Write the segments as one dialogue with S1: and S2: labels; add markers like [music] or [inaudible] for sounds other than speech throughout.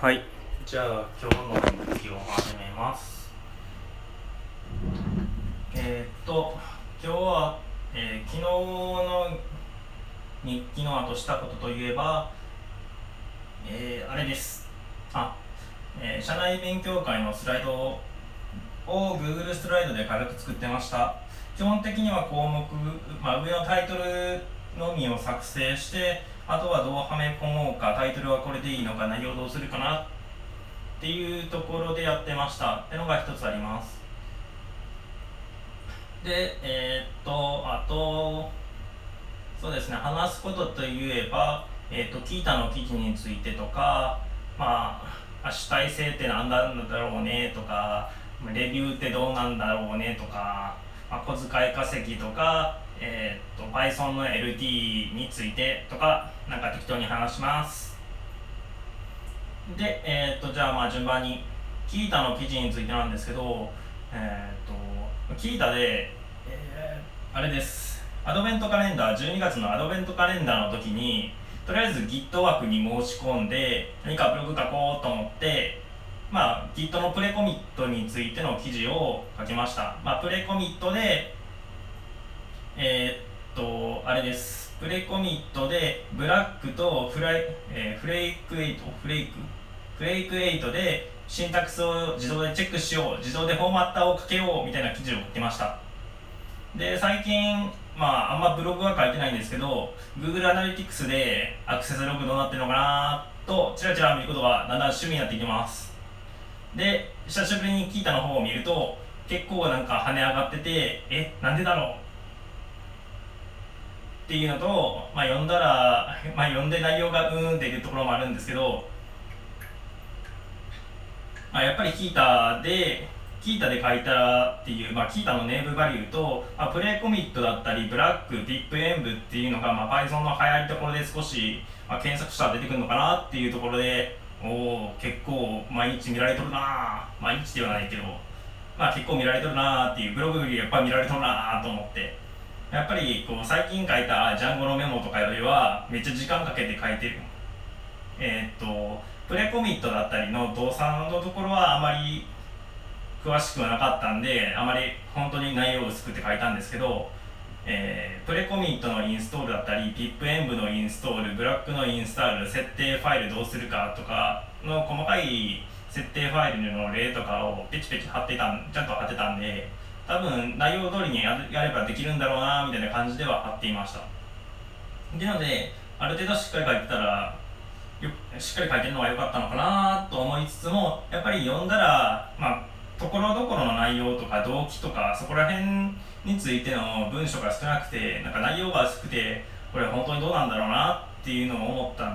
S1: はい。じゃあ今日の日記を始めます。えー、っと今日は、えー、昨日の日記の後したことといえばえー、あれです。あ、えー、社内勉強会のスライドを Google スライドで軽く作ってました。基本的には項目、まあ、上のタイトルのみを作成してあとはどうはめ込もうかタイトルはこれでいいのか内容どうするかなっていうところでやってました。ってのが一つあります。でえー、っとあとそうですね話すことといえば、えー、っとキータの記事についてとかまあ主体性って何なんだろうねとかレビューってどうなんだろうねとか、まあ、小遣い稼ぎとかえー、っと Python の LT についてとかなんか適当に話します。でえー、っとじゃあまあ順番にキータの記事についてなんですけどえー、っとキータで、えー、あれです。アドベントカレンダー12月のアドベントカレンダーの時にとりあえず Git 枠に申し込んで何かブログ書こうと思ってまあ Git のプレコミットについての記事を書きました。まあプレコミットでえー、っと、あれです。プレコミットで、ブラックとフライ、えー、フレイク8、フレイク？フレイク8で、シンタックスを自動でチェックしよう、自動でフォーマッターをかけようみたいな記事を書きました。で、最近、まあ、あんまブログは書いてないんですけど、Google Analytics でアクセスログどうなってるのかなと、ちらちら見ることがだんだん趣味になっていきます。で、久しぶりに聞いたの方を見ると、結構なんか跳ね上がってて、え、なんでだろう？っていうのと、まあ、読んだら、まあ、読んで内容がうーんっていうところもあるんですけど、まあ、やっぱりキータで、キータで書いたっていう、まあ、キータのネームバリューと、まあ、プレイコミットだったり、ブラック、ディップエンブっていうのが、まあ、Python の流行りところで少し、まあ、検索したら出てくるのかなっていうところで、おお結構毎日見られとるな毎日ではないけど、まあ結構見られとるなっていう、ブログよりやっぱり見られとるなと思って、やっぱりこう最近書いたジャンゴのメモとかよりはめっちゃ時間かけて書いてる。えー、っとプレコミットだったりの動作のところはあまり詳しくはなかったんであまり本当に内容薄くて書いたんですけど、えー、プレコミットのインストールだったり PIPENV のインストールブラックのインストール設定ファイルどうするかとかの細かい設定ファイルの例とかをペチペチ貼ってたんちゃんと貼ってたんで多分内容通りにやればできるんだろうなみたいな感じでは貼っていました。でのである程度しっかり書いてたらよしっかり書いてるのが良かったのかなと思いつつもやっぱり読んだらまあところどころの内容とか動機とかそこら辺についての文章が少なくてなんか内容が薄くてこれ本当にどうなんだろうなっていうのを思った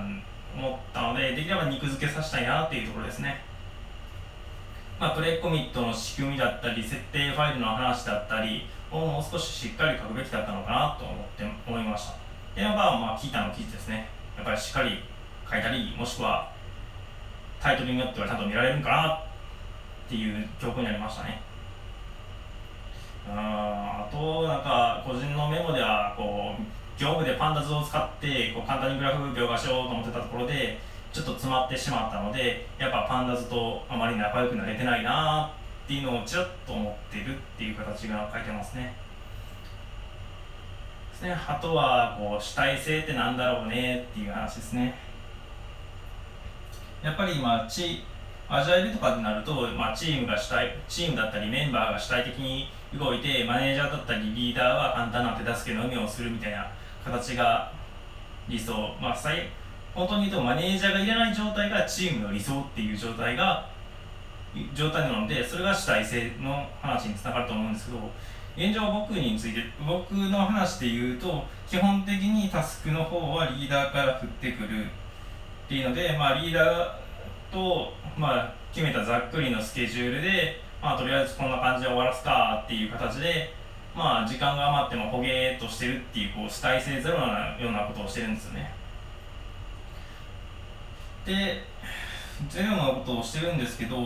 S1: 思ったのでできれば肉付けさせたいなっていうところですね。まあ、プレイコミットの仕組みだったり設定ファイルの話だったりをもう少ししっかり書くべきだったのかなと思って思いました。っていうのが、まあ、キータの記事ですね。やっぱりしっかり書いたりもしくはタイトルによってはちゃんと見られるんかなっていう教訓になりましたね。あとなんか個人のメモではこう業務でパンダ図を使ってこう簡単にグラフ描画しようと思ってたところでちょっと詰まってしまったのでやっぱパンダズとあまり仲良くなれてないなっていうのをちらっと思ってるっていう形が書いてますね。ですねあとはこう主体性ってなんだろうねっていう話ですね。やっぱり今チアジャイルとかになると、まあ、チームが主体チームだったりメンバーが主体的に動いてマネージャーだったりリーダーは簡単な手助けのみをするみたいな形が理想、まあ、最本当に言うとマネージャーがいらない状態がチームの理想っていう状態が状態なのでそれが主体性の話につながると思うんですけど現状僕について僕の話で言うと基本的にタスクの方はリーダーから振ってくるっていうので、まあ、リーダーと、まあ、決めたざっくりのスケジュールで、まあ、とりあえずこんな感じで終わらすかっていう形で、まあ、時間が余ってもほげーっとしてるっていうこう主体性ゼロなようなことをしてるんですよね。でゼロなことをしてるんですけど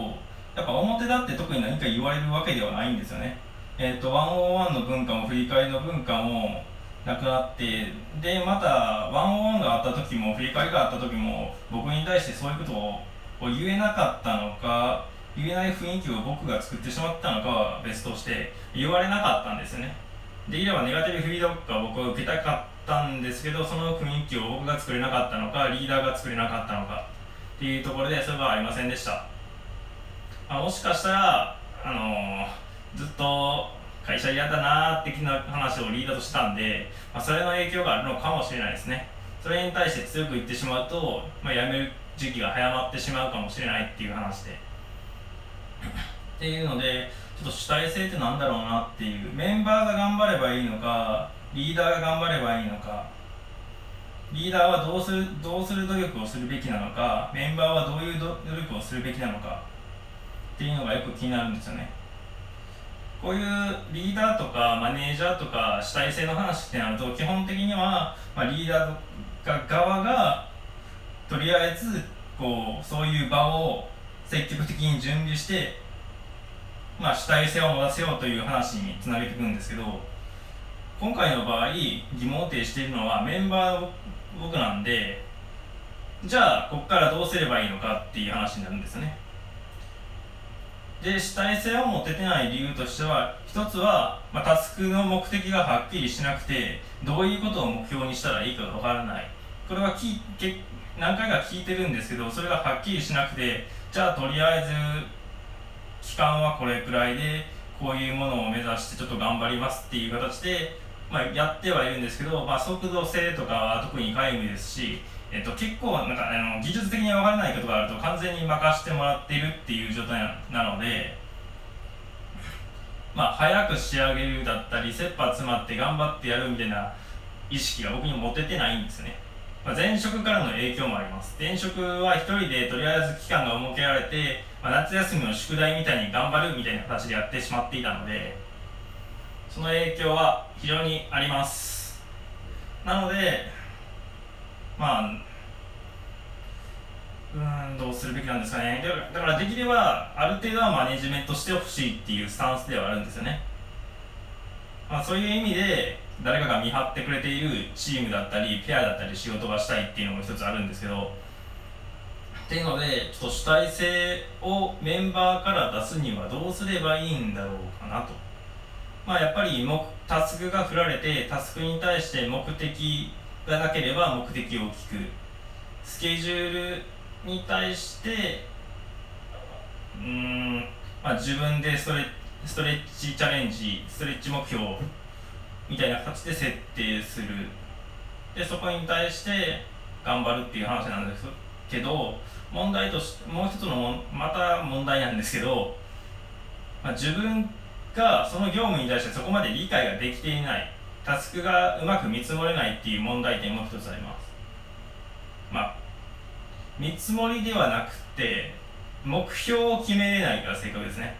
S1: やっぱ表だって特に何か言われるわけではないんですよね。えっ、ー、と101の文化も振り返りの文化もなくなってでまた101があった時も振り返りがあった時も僕に対してそういうことをを言えなかったのか言えない雰囲気を僕が作ってしまったのかは別として言われなかったんですよねできればネガティブフィードバックは僕は受けたかったんですけどその雰囲気を僕が作れなかったのかリーダーが作れなかったのかっていうところでそれはありませんでした、あ、もしかしたらあのー、ずっと会社嫌だなー的な話をリーダーとしたんで、まあ、それの影響があるのかもしれないですね。それに対して強く言ってしまうと、まあ、辞める時期が早まってしまうかもしれないっていう話で。っていうのでちょっと主体性ってなんだろうなっていう。メンバーが頑張ればいいのかリーダーが頑張ればいいのかリーダーはどうするどうする努力をするべきなのかメンバーはどういう努力をするべきなのかっていうのがよく気になるんですよね。こういうリーダーとかマネージャーとか主体性の話ってなると基本的には、まあ、リーダー側がとりあえずこうそういう場を積極的に準備して、まあ、主体性を持たせようという話につなげていくんですけど今回の場合疑問を呈しているのはメンバーの僕なんでじゃあここからどうすればいいのかっていう話になるんですね。で主体性を持ててない理由としては一つは、まあ、タスクの目的がはっきりしなくてどういうことを目標にしたらいいかがわからない。これはきけ何回か聞いてるんですけどそれがはっきりしなくてじゃあとりあえず期間はこれくらいでこういうものを目指してちょっと頑張りますっていう形で、まあ、やってはいるんですけど、まあ、速度性とかは特に皆無ですし、えっと、結構なんかあの技術的に分からないことがあると完全に任せてもらっているっていう状態なので、まあ、早く仕上げるだったり切羽詰まって頑張ってやるみたいな意識が僕に持ててないんですね。まあ、前職からの影響もあります前職は1人でとりあえず期間が設けられて、まあ、夏休みの宿題みたいに頑張るみたいな形でやってしまっていたのでその影響は非常にあります。なのでまあうんどうするべきなんですかね。だからできればある程度はマネジメントしてほしいっていうスタンスではあるんですよね、まあ、そういう意味で誰かが見張ってくれているチームだったりペアだったり仕事がしたいっていうのも一つあるんですけどっていうのでちょっと主体性をメンバーから出すにはどうすればいいんだろうかなと。まあやっぱり目タスクが振られてタスクに対して目的がなければ目的を聞く。スケジュールに対してうん、まあ、自分でストレストレッチチャレンジストレッチ目標みたいな形で設定する。でそこに対して頑張るっていう話なんですけど問題としてもう一つのもまた問題なんですけど、まあ、自分がその業務に対してそこまで理解ができていない。タスクがうまく見積もれないっていう問題点も一つあります。まあ見積もりではなくて目標を決めれないが正確ですね。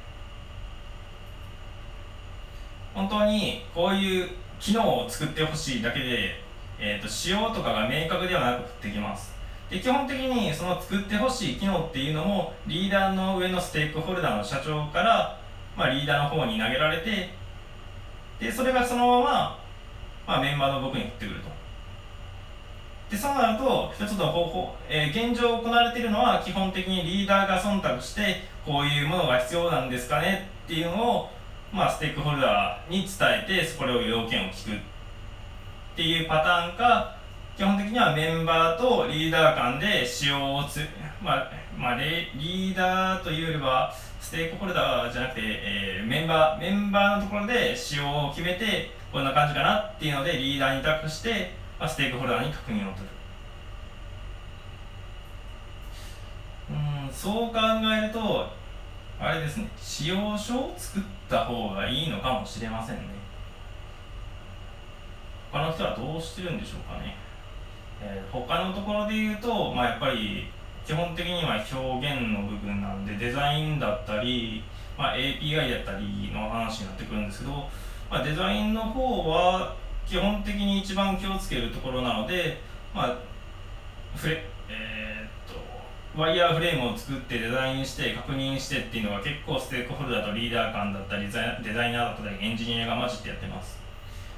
S1: 本当にこういう機能を作ってほしいだけで、えーと、仕様とかが明確ではなくできます。で基本的にその作ってほしい機能っていうのもリーダーの上のステークホルダーの社長から、まあ、リーダーの方に投げられてでそれがそのまま、まあ、メンバーの僕に降ってくると。でそうなると一つの方法、えー、現状行われているのは基本的にリーダーが忖度してこういうものが必要なんですかねっていうのをまあ、ステークホルダーに伝えてそこを要件を聞く。っていうパターンか基本的にはメンバーとリーダー間で使用をつ、まあまあ、リーダーというよりはステークホルダーじゃなくて、えー、メンバーメンバーのところで使用を決めてこんな感じかなっていうのでリーダーに託して、まあ、ステークホルダーに確認を取る。うんそう考えるとあれですね使用書を作った方がいいのかもしれませんね。他の人はどうしてるんでしょうかね、えー、他のところで言うと、まあ、やっぱり基本的には表現の部分なんでデザインだったり、まあ、API だったりの話になってくるんですけど、まあ、デザインの方は基本的に一番気をつけるところなので、まあ、フレえー、っとワイヤーフレームを作ってデザインして確認してっていうのが結構ステークホルダーとリーダー間だったりデザイナーだったりエンジニアが混じってやってます。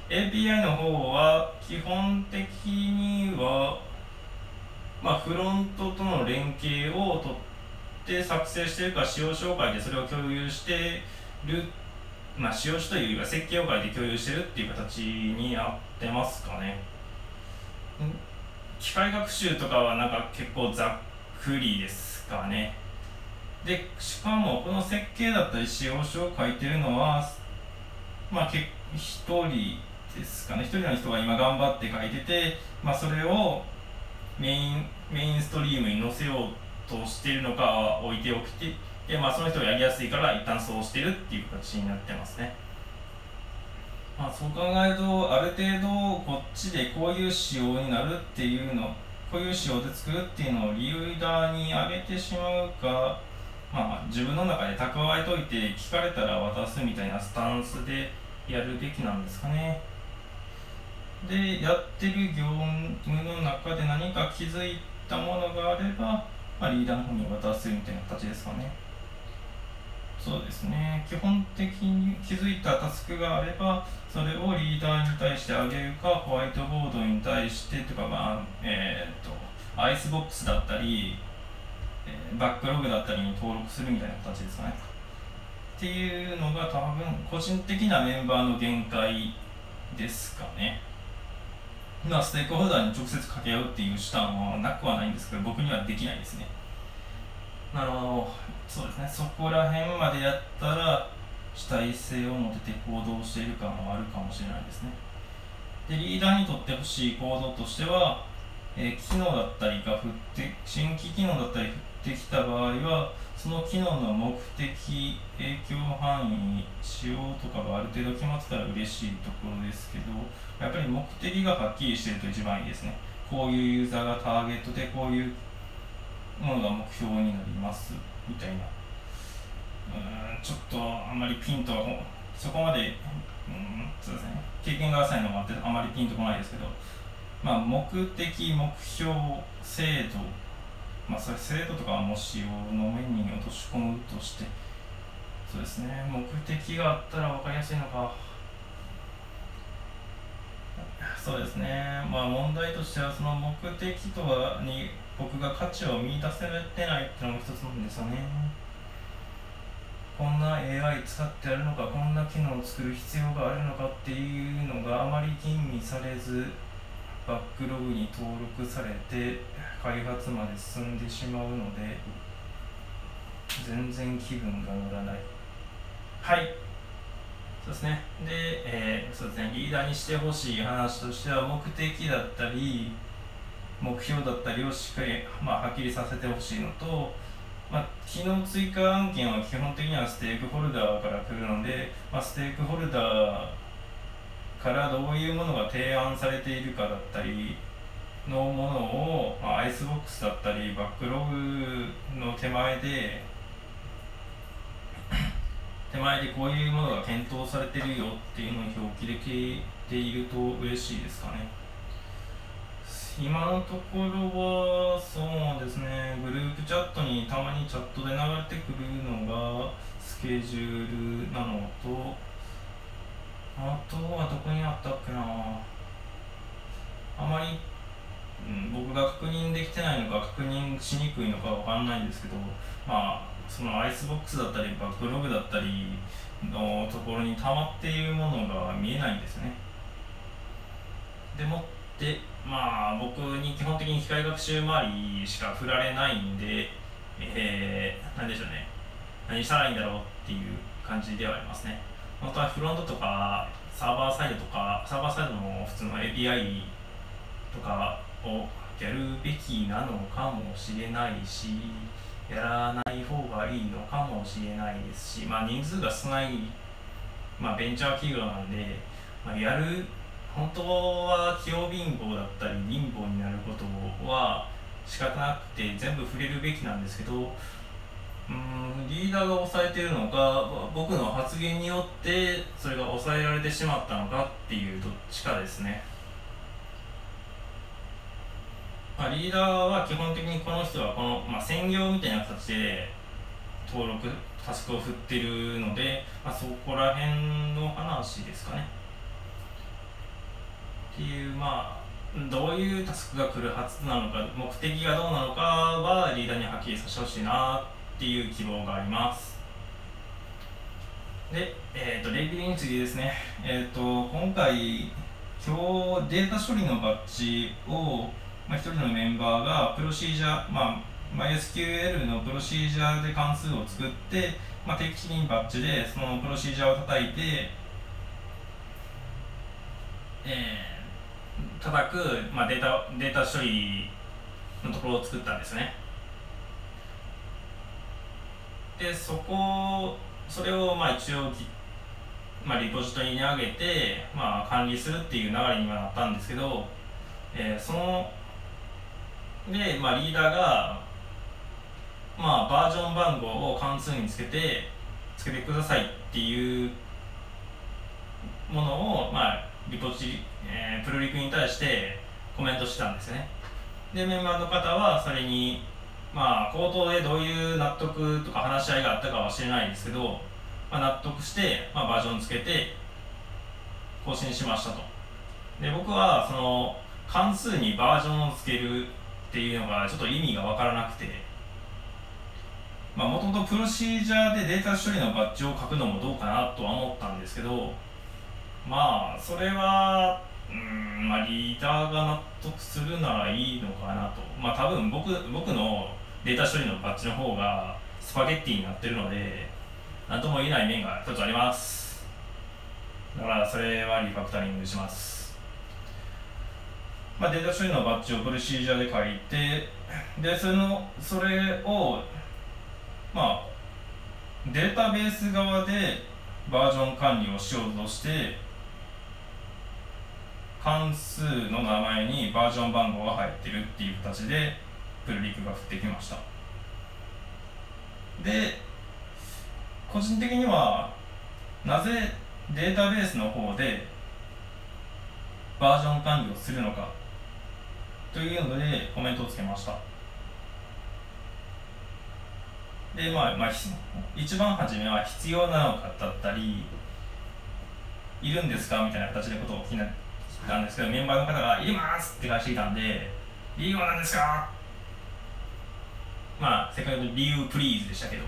S1: API の方は基本的にはまあフロントとの連携をとって作成してるか使用紹介でそれを共有してるまあ使用書というよりは設計を書いて共有してるっていう形になってますかね。機械学習とかはなんか結構ざっくりですかね。でしかもこの設計だったり使用書を書いてるのはまあ一人ですかね。一人の人が今頑張って書いててまあそれをメインメインストリームに載せようとしているのかは置いておきてで、まあ、その人がやりやすいから一旦そうしてるっていう形になってますね。まあ、そう考えるとある程度こっちでこういう仕様になるっていうのこういう仕様で作るっていうのをリーダーに上げてしまうか、まあ、自分の中で蓄えといて聞かれたら渡すみたいなスタンスでやるべきなんですかね。でやってる業務の中で何か気づいたものがあれば、まあ、リーダーの方に渡すみたいな形ですかね。そうですね。基本的に気づいたタスクがあればそれをリーダーに対してあげるかホワイトボードに対してとか、まあえーと、アイスボックスだったり、え、バックログだったりに登録するみたいな形ですかね。っていうのが多分個人的なメンバーの限界ですかね。まあステークホルダーに直接掛け合うっていう手段はなくはないんですけど僕にはできないですね。なるほど。そうですね。そこら辺までやったら主体性を持てて行動している感はあるかもしれないですね。でリーダーにとってほしい行動としては、えー、機能だったりが降って新規機能だったり降ってきた場合はその機能の目的影響範囲にしようとかがある程度決まってたら嬉しいところですけどやっぱり目的がはっきりしてると一番いいですね。こういうユーザーがターゲットでこういうものが目標になりますみたいな。うんちょっとあんまりピンとそこまでうんそうですね。経験が浅いのもあってあまりピンとこないですけどまあ目的目標制度。まあそれ制度とかはもしをの面に落とし込むとしてそうですね。目的があったら分かりやすいのか。そうですね。まあ問題としてはその目的とはに僕が価値を見出せてないっていうのも一つなんですよね。こんな AI 使ってやるのかこんな機能を作る必要があるのかっていうのがあまり吟味されずバックログに登録されて開発まで進んでしまうので全然気分が乗らない。はい。そうですね。で、えー、そうですね。リーダーにしてほしい話としては目的だったり目標だったりをしっかり、まあ、はっきりさせてほしいのと、まあ、機能追加案件は基本的にはステークホルダーから来るので、まあ、ステークホルダーからどういうものが提案されているかだったりのものを、まあ、アイスボックスだったりバックログの手前で [coughs] 手前でこういうものが検討されてるよっていうのを表記できていると嬉しいですかね。今のところはそうですねグループチャットにたまにチャットで流れてくるのがスケジュールなのととはどこにあったっけな。あまり、うん、僕が確認できてないのか確認しにくいのかわかんないんですけどまあそのアイスボックスだったりバックログだったりのところに溜まっているものが見えないんですね。でもってまあ僕に基本的に機械学習周りしか振られないんで、えー、なんでしょうね。何したらいいんだろうっていう感じではありますね。本当はフロントとかサーバーサイドとかサーバーサイドの普通の API とかをやるべきなのかもしれないしやらない方がいいのかもしれないですし、まあ、人数が少ない、まあ、ベンチャー企業なんで、まあ、やる本当は器用貧乏だったり貧乏になることは仕方なくて全部触れるべきなんですけどうんリーダーが抑えてるのか僕の発言によってそれが抑えられてしまったのかっていうどっちかですね、まあ、リーダーは基本的にこの人はこの、まあ、専業みたいな形で登録タスクを振ってるので、まあ、そこら辺の話ですかね。っていうまあどういうタスクが来るはずなのか目的がどうなのかはリーダーにはっきりさせてほしいなっっていう希望があります。で、えーと、レビューについてですね、えーと、今回今日データ処理のバッジを、まあ、1人のメンバーがプロシージャー、まあ、MySQL のプロシージャーで関数を作って、まあ、定期的にバッジでそのプロシージャーを叩いて、えー、叩く、まあ、データデータ処理のところを作ったんですね。でそこそれをまあ一応、まあ、リポジトリに上げて、まあ、管理するっていう流れにはなったんですけど、えー、そので、まあ、リーダーが、まあ、バージョン番号を関数につけてつけてくださいっていうものを、まあ、リポジ、えー、プルリクに対してコメントしたんですね。でメンバーの方はそれにまあ口頭でどういう納得とか話し合いがあったかは知れないんですけど、まあ、納得して、まあ、バージョンつけて更新しましたと。で僕はその関数にバージョンをつけるっていうのがちょっと意味が分からなくて。もともとプロシージャーでデータ処理のバッジを書くのもどうかなとは思ったんですけどまあそれはうん。まあリーダーが納得するならいいのかなと。まあ多分僕僕のデータ処理のバッジの方がスパゲッティになってるので何とも言えない面が一つあります。だからそれはリファクタリングします。まあ、データ処理のバッジをプロシージャーで書いてでそのそれをまあデータベース側でバージョン管理をしようとして関数の名前にバージョン番号が入ってるっていう形でプルリクが降ってきました。で個人的にはなぜデータベースの方でバージョン管理をするのかというのでコメントをつけました。でまあ、まあ、一番初めは必要なのかだったりいるんですか？みたいな形でことを聞いたんですけどメンバーの方が「いります!」って返していたんで「理由は何ですか?」まあせっかく理由プリーズでしたけどっ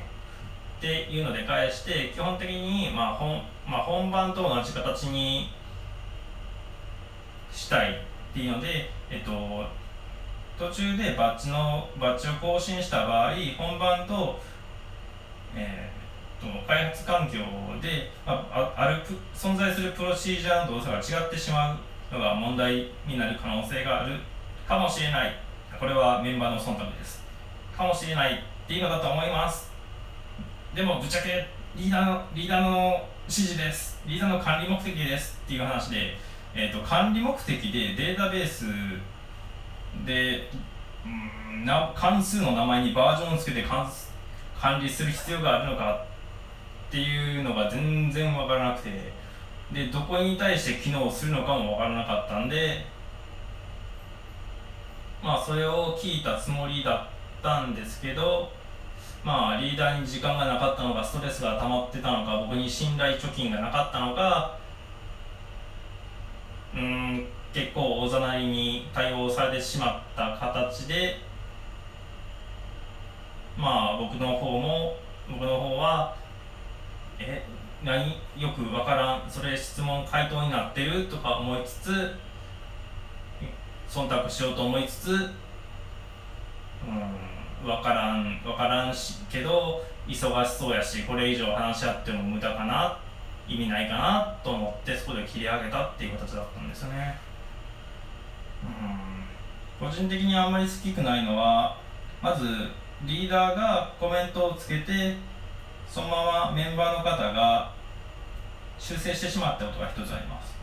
S1: ていうので返して基本的に、まあ本まあ、本番と同じ形にしたいっていうので、えっと、途中でバッジのバッジを更新した場合本番と,、えー、と開発環境で、まあ、ある存在するプロシージャーの動作が違ってしまうのが問題になる可能性があるかもしれない。これはメンバーの忖度です。かもしれないっていうのだと思います。でもぶっちゃけリーダーのリーダーの指示です。リーダーの管理目的ですっていう話で、えーと管理目的でデータベースで、うん、な関数の名前にバージョンをつけて管理する必要があるのかっていうのが全然分からなくて。でどこに対して機能するのかも分からなかったんでまあそれを聞いたつもりだったんですけどまあリーダーに時間がなかったのかストレスが溜まってたのか僕に信頼貯金がなかったのかうん結構おざなりに対応されてしまった形でまあ僕の方も僕の方はえ何よくわからんそれ質問回答になってるとか思いつつ忖度しようと思いつつうん分からん分からんしけど忙しそうやしこれ以上話し合っても無駄かな意味ないかなと思ってそこで切り上げたっていう形だったんですよね。うん個人的にあんまり好きくないのはまずリーダーがコメントをつけてそのままメンバーの方が修正してしまったことが一つあります。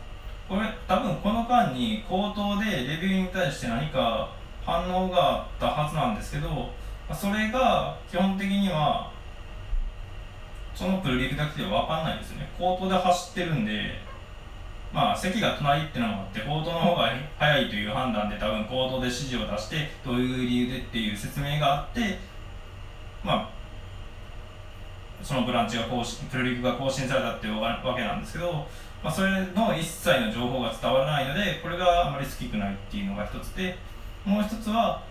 S1: これ多分この間に口頭でレビューに対して何か反応があったはずなんですけどそれが基本的にはそのプルリクだけでは分かんないですよね。口頭で走ってるんでまあ、席が隣ってのもあって口頭の方が早いという判断で多分口頭で指示を出してどういう理由でっていう説明があってまあそのブランチが更新プロリクが更新されたっていうわけなんですけど、まあ、それの一切の情報が伝わらないのでこれがあまり好きくないっていうのが一つでもう一つは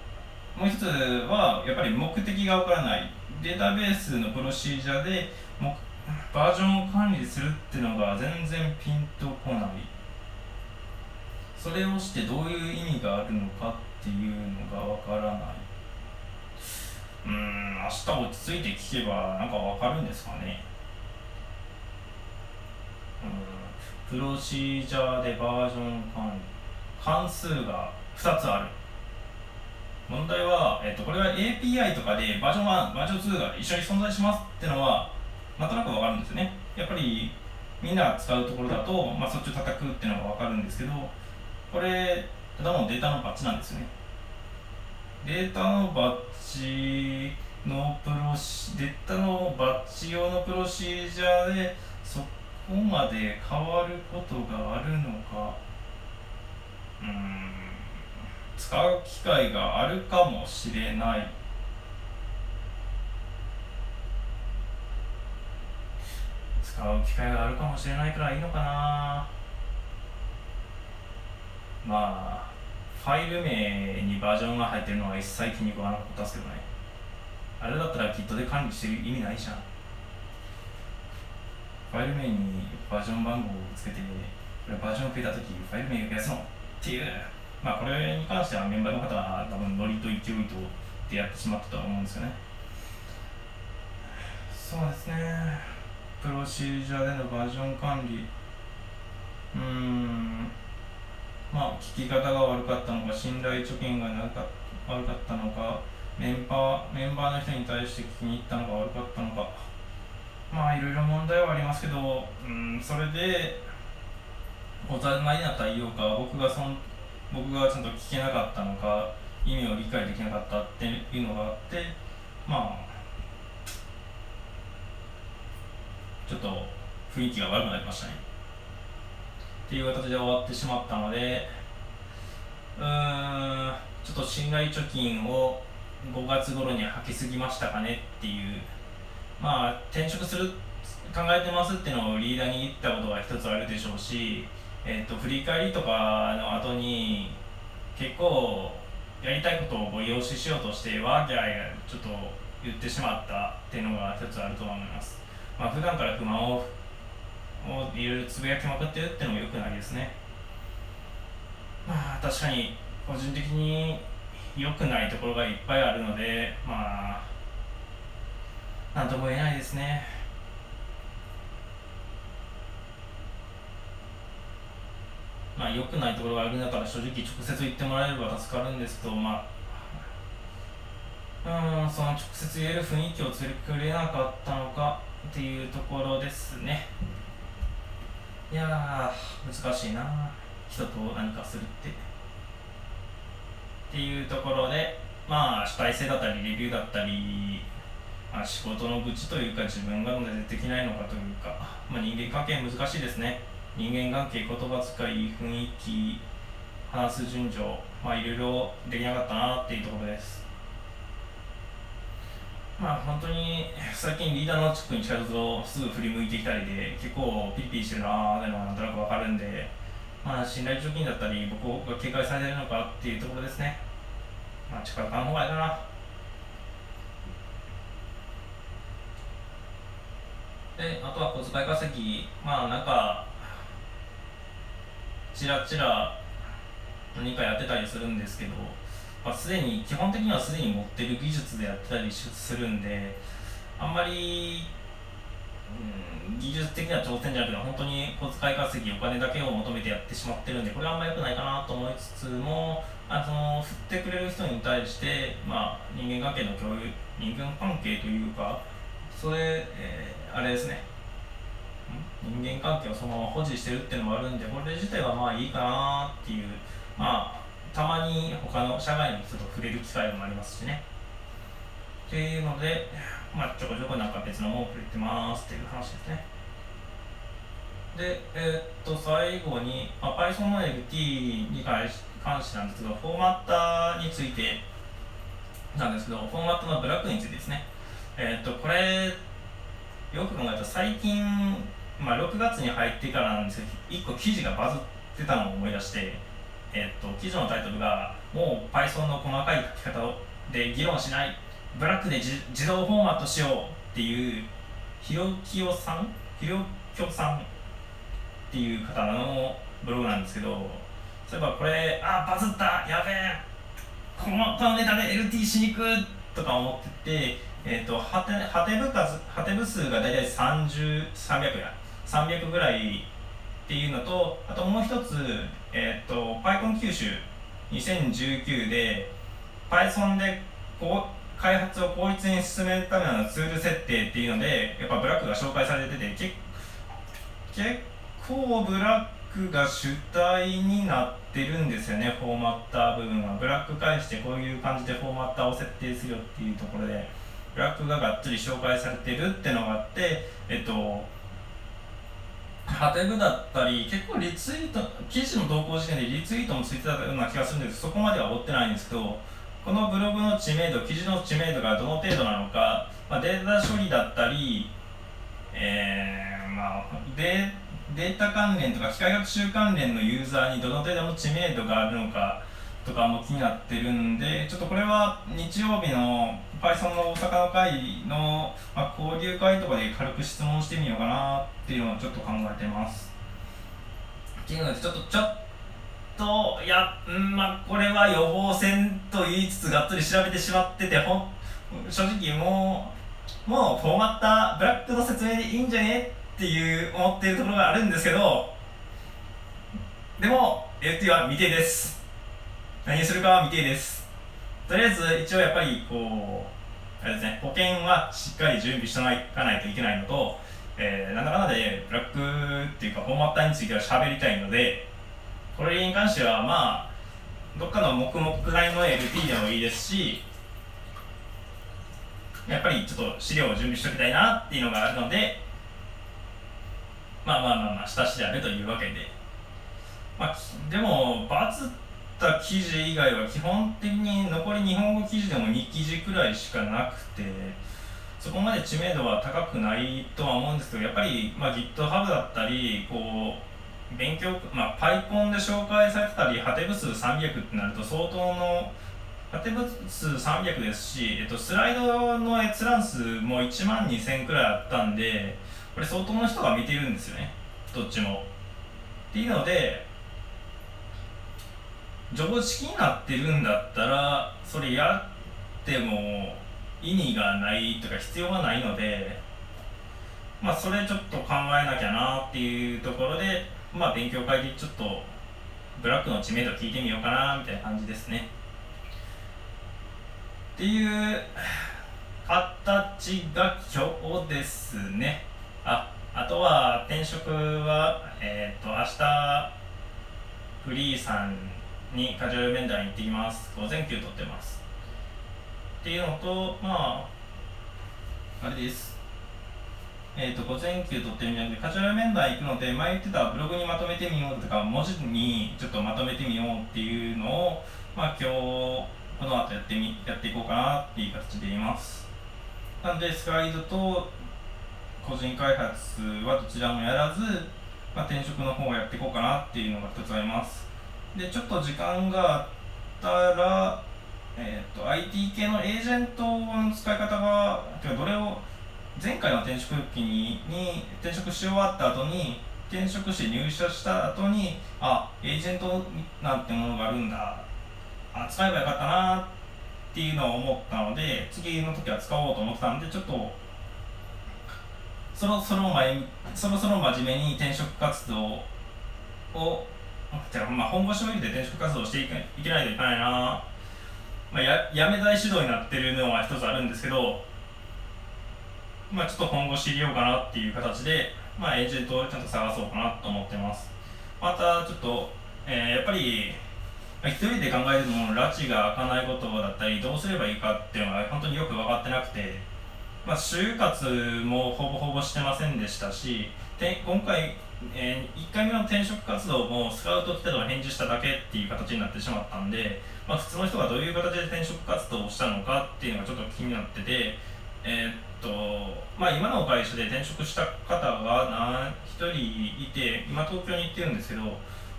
S1: もう一つはやっぱり目的がわからない。データベースのプロシージャーでバージョンを管理するっていうのが全然ピンとこない。それをしてどういう意味があるのかっていうのがわからない。うん明日落ち着いて聞けばなんかわかるんですかねプロシージャーでバージョン管理関数が2つある問題は、えっと、これは API とかでバージョン1、バージョン2が一緒に存在しますってのは、なんとなくわかるんですよね。やっぱりみんなが使うところだと、まあ、そっちを叩くっていうのがわかるんですけど、これ、ただのデータのバッチなんですよね。データのバッチのプロシ、データのバッチ用のプロシージャーで、そこまで変わることがあるのか、うん。使う機会があるかもしれない。使う機会があるかもしれないからいいのかな。まあファイル名にバージョンが入ってるのは一切気に食わなかったですけどねあれだったら Git で管理してる意味ないじゃんファイル名にバージョン番号をつけてこれバージョン増えた時ファイル名を増やすのっていうまあ、これに関してはメンバーの方は多分ノリと勢いとでやってしまったと思うんですよね。そうですね。プロシージャーでのバージョン管理。うーん。まあ、聞き方が悪かったのか、信頼貯金がなか悪かったのか、メンバー、メンバーの人に対して聞きに行ったのが悪かったのか。まあ、いろいろ問題はありますけど、うん、それで、おざなりな対応か、僕がそん僕がちゃんと聞けなかったのか意味を理解できなかったっていうのがあってまあちょっと雰囲気が悪くなりましたねっていう形で終わってしまったのでうーんちょっと信頼貯金を5月頃に吐きすぎましたかねっていうまあ転職する考えてますっていうのをリーダーに言ったことが一つあるでしょうしえーと、振り返りとかの後に結構やりたいことをご用意しようとしてワーキャーちょっと言ってしまったっていうのが一つあると思います。まあ普段から不満ををいろいろつぶやきまくってるっていうのもよくないですね。まあ確かに個人的に良くないところがいっぱいあるのでまあなんとも言えないですね。まあ良くないところがあるんだから正直直接言ってもらえれば助かるんですけどまあうんその直接言える雰囲気を作れなかったのかっていうところですねいや難しいな。人と何かするって。っていうところでまあ主体性だったりレビューだったり、まあ、仕事の愚痴というか自分がなぜできないのかというか、まあ、人間関係難しいですね。人間関係言葉遣い雰囲気話す順序まあいろいろできなかったなっていうところです。まあ本当に最近リーダーのチックに近づくとすぐ振り向いてきたりで結構ピリピリしてるなーってのがなんとなくわかるんでまあ信頼貯金だったり僕が警戒されてるのかっていうところですね。まあ力感の方がいいかな。であとは小遣い稼ぎまあなんかちらちら何かやってたりするんですけど、まあ、すでに基本的にはすでに持ってる技術でやってたりするんであんまり、うん、技術的な挑戦じゃなくて本当に小遣い稼ぎお金だけを求めてやってしまってるんでこれはあんまり良くないかなと思いつつもあその振ってくれる人に対して、まあ、人間関係の共有人間関係というかそれ、えー、あれですね。人間関係をそのまま保持してるっていうのもあるんでこれ自体はまあいいかなっていう。まあたまに他の社外の人と触れる機会もありますしね。っていうのでまあちょこちょこなんか別のものを触れてますっていう話ですね。でえー、っと最後に、まあ、Python の LT に関してなんですけどフォーマッターについてなんですけどフォーマットのブラックについてですね。えー、っとこれよく考えたら最近まあ、6月に入ってからなんですけど1個記事がバズってたのを思い出して、えっと記事のタイトルが「もう Python の細かい書き方で議論しないブラックで自動フォーマットしようっていうひろきよさんひろきょさんっていう方のブログなんですけどそういえばこれあバズったやべえこのこのネタで LT しに行くとか思ってて、えーと、はてはて部数はて部数が大体30300や300ぐらいっていうのとあともう一つ、えーと、PyCon 九州2019で Python でこう開発を効率に進めるためのツール設定っていうのでやっぱブラックが紹介されてて結構ブラックが主体になってるんですよねフォーマッター部分は。ブラック返してこういう感じでフォーマッターを設定するよっていうところでブラックががっつり紹介されてるってのがあってえっとハテブだったり結構リツイート記事の投稿時点でリツイートもついてたような気がするんです。けどそこまでは追ってないんですけどこのブログの知名度記事の知名度がどの程度なのか、まあ、データ処理だったり、えーまあ、デデータ関連とか機械学習関連のユーザーにどの程度の知名度があるのかとかも気になってるんでちょっとこれは日曜日の Python の大阪の会の、まあ、交流会とかで軽く質問してみようかなっていうのをちょっと考えてます。っていうのでちょっとちょっといや、うんまあ、これは予防線と言いつつがっつり調べてしまっててほん正直もうもうフォーマッターブラックの説明でいいんじゃねっていう思っているところがあるんですけどでも LT は未定です。何するかは未定です。とりあえず一応やっぱりこうあれですね保険はしっかり準備していかないといけないのと、えー、なんだかんだでブラックっていうかフォーマッターについては喋りたいのでこれに関してはまあどっかの黙々くらいの LT でもいいですしやっぱりちょっと資料を準備しておきたいなっていうのがあるのでまあまあまあまあ下調べというわけで。まあでもバズってった記事以外は基本的に残り日本語記事でも2記事くらいしかなくてそこまで知名度は高くないとは思うんですけどやっぱり、まあ、GitHub だったりこう勉強、まあ、PyCon で紹介されてたりハテブ数300ってなると相当のハテブ数300ですし、えっと、スライドの閲覧数も1万2000くらいあったんでこれ相当の人が見てるんですよねどっちも。っていうので常識になってるんだったらそれやっても意味がないとか必要がないのでまあそれちょっと考えなきゃなっていうところでまあ勉強会でちょっとブラックの知名度聞いてみようかなみたいな感じですね。っていう形が今日ですね。ああとは転職はえっ、ー、と明日フリーさんにカジュアル面談に行ってきます。午前休取ってます。っていうのとまああれです。えっ、ー、と午前休取ってみたのでカジュアル面談行くので前言ってたブログにまとめてみようとか文字にちょっとまとめてみようっていうのをまあ今日この後やってみやっていこうかなっていう形でいます。なんでスライドと個人開発はどちらもやらず、まあ、転職の方をやっていこうかなっていうのが一つあります。でちょっと時間があったら、えーと、IT 系のエージェントの使い方がどれを前回の転職期にに転職し終わった後に転職して入社した後にあエージェントなんてものがあるんだ。あ使えばよかったなっていうのを思ったので次の時は使おうと思ってたんでちょっとそろそろ前そろそろ真面目に転職活動をじゃ、まあ、本腰を入れて転職活動していけないといけないな、まあ、ややめたい指導になってるのは一つあるんですけど、まあ、ちょっと本腰入れようかなっていう形で、まあ、エージェントをちゃんと探そうかなと思ってます。またちょっと、えー、やっぱり一人で考えるのも拉致が開かないことだったりどうすればいいかっていうのが本当によく分かってなくて、まあ、就活もほぼほぼしてませんでしたしで今回えー、1回目の転職活動もスカウト来たのを返事しただけっていう形になってしまったんで、まあ、普通の人がどういう形で転職活動をしたのかっていうのがちょっと気になってて、えー、っとまあ、今の会社で転職した方が1人いて今東京に行ってるんですけど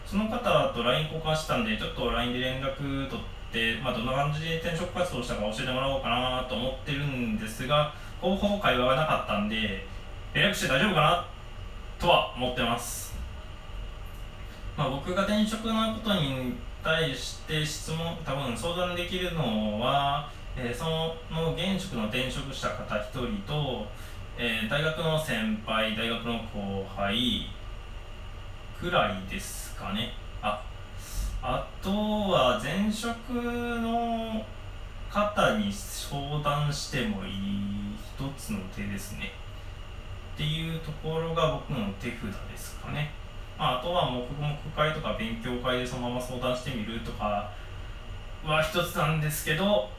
S1: その方と LINE 交換したんでちょっと LINE で連絡取って、まあ、どんな感じで転職活動したか教えてもらおうかなと思ってるんですがほぼほぼ会話がなかったんで連絡して大丈夫かなとは思ってます。まあ、僕が転職のことに対して質問多分相談できるのは、えー、その現職の転職した方1人と、えー、大学の先輩大学の後輩くらいですかね。ああとは前職の方に相談してもいい一つの手ですね。っていうところが僕の手札ですかね。まあ、とは黙々会とか勉強会でそのまま相談してみるとかは一つなんですけど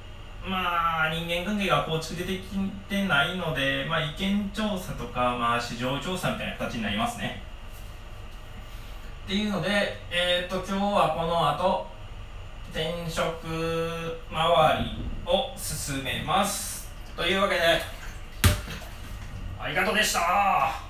S1: まあ人間関係が構築できてないので、まあ、意見調査とか、まあ、市場調査みたいな形になりますね。っていうので、えーと、今日はこの後転職周りを進めます。というわけでありがとうでした。